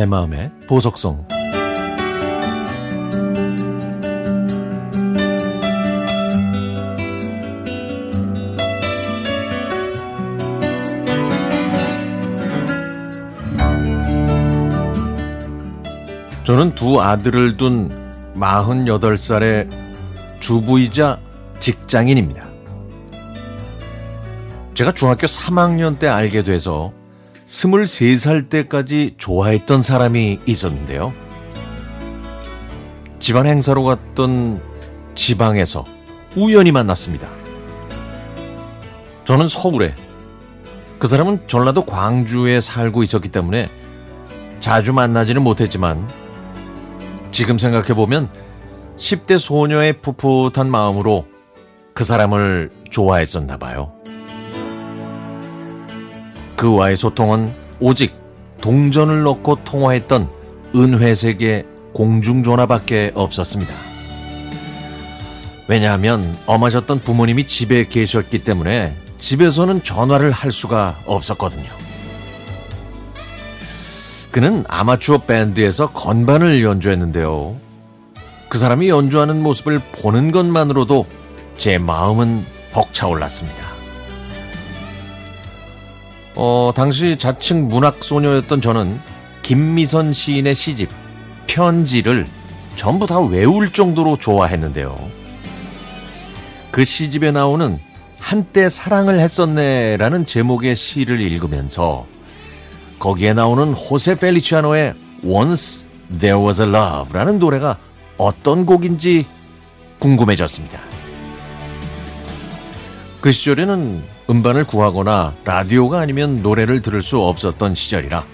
내 마음의 보석성 저는 두 아들을 둔 48살의 주부이자 직장인입니다. 제가 중학교 3학년 때 알게 돼서 23살 때까지 좋아했던 사람이 있었는데요. 집안 행사로 갔던 지방에서 우연히 만났습니다. 저는 서울에, 그 사람은 전라도 광주에 살고 있었기 때문에 자주 만나지는 못했지만 지금 생각해보면 10대 소녀의 풋풋한 마음으로 그 사람을 좋아했었나 봐요. 그와의 소통은 오직 동전을 넣고 통화했던 은회색의 공중전화밖에 없었습니다. 왜냐하면 엄하셨던 부모님이 집에 계셨기 때문에 집에서는 전화를 할 수가 없었거든요. 그는 아마추어 밴드에서 건반을 연주했는데요. 그 사람이 연주하는 모습을 보는 것만으로도 제 마음은 벅차올랐습니다. 어, 당시 자칭 문학 소녀였던 저는 김미선 시인의 시집 편지를 전부 다 외울 정도로 좋아했는데요. 그 시집에 나오는 한때 사랑을 했었네라는 제목의 시를 읽으면서 거기에 나오는 호세 펠리치아노의 Once There Was a Love라는 노래가 어떤 곡인지 궁금해졌습니다. 그 시절에는 음반을 구하거나 라디오가 아니면 노래를 들을 수 없었던 시절이라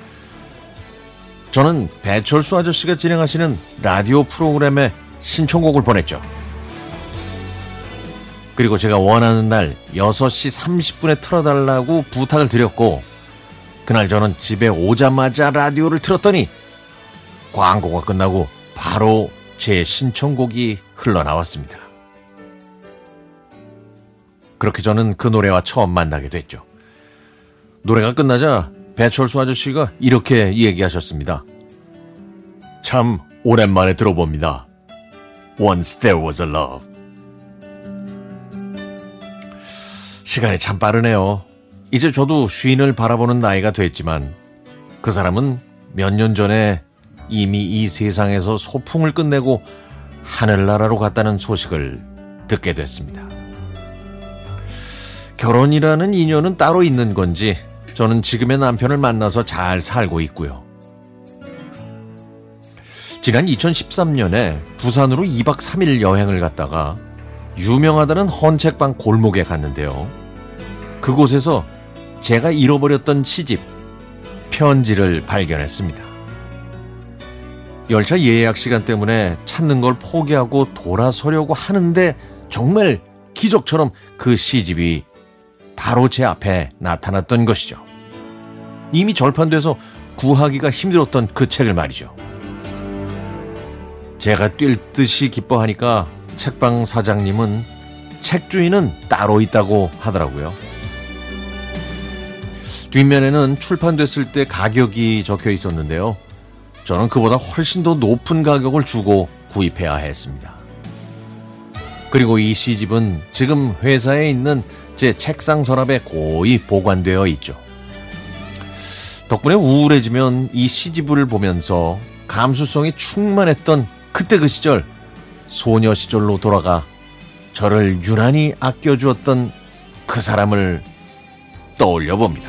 저는 배철수 아저씨가 진행하시는 라디오 프로그램에 신청곡을 보냈죠. 그리고 제가 원하는 날 6시 30분에 틀어달라고 부탁을 드렸고 그날 저는 집에 오자마자 라디오를 틀었더니 광고가 끝나고 바로 제 신청곡이 흘러나왔습니다. 그렇게 저는 그 노래와 처음 만나게 됐죠. 노래가 끝나자 배철수 아저씨가 이렇게 얘기하셨습니다. 참 오랜만에 들어봅니다. Once there was a love. 시간이 참 빠르네요. 이제 저도 쉰을 바라보는 나이가 됐지만 그 사람은 몇 년 전에 이미 이 세상에서 소풍을 끝내고 하늘나라로 갔다는 소식을 듣게 됐습니다. 결혼이라는 인연은 따로 있는 건지 저는 지금의 남편을 만나서 잘 살고 있고요. 지난 2013년에 부산으로 2박 3일 여행을 갔다가 유명하다는 헌책방 골목에 갔는데요. 그곳에서 제가 잃어버렸던 시집, 편지를 발견했습니다. 열차 예약 시간 때문에 찾는 걸 포기하고 돌아서려고 하는데 정말 기적처럼 그 시집이 바로 제 앞에 나타났던 것이죠. 이미 절판돼서 구하기가 힘들었던 그 책을 말이죠. 제가 뛸 듯이 기뻐하니까 책방 사장님은 책 주인은 따로 있다고 하더라고요. 뒷면에는 출판됐을 때 가격이 적혀 있었는데요. 저는 그보다 훨씬 더 높은 가격을 주고 구입해야 했습니다. 그리고 이 시집은 지금 회사에 있는 제 책상 서랍에 고이 보관되어 있죠. 덕분에 우울해지면 이 시집을 보면서 감수성이 충만했던 그때 그 시절, 소녀 시절로 돌아가 저를 유난히 아껴주었던 그 사람을 떠올려 봅니다.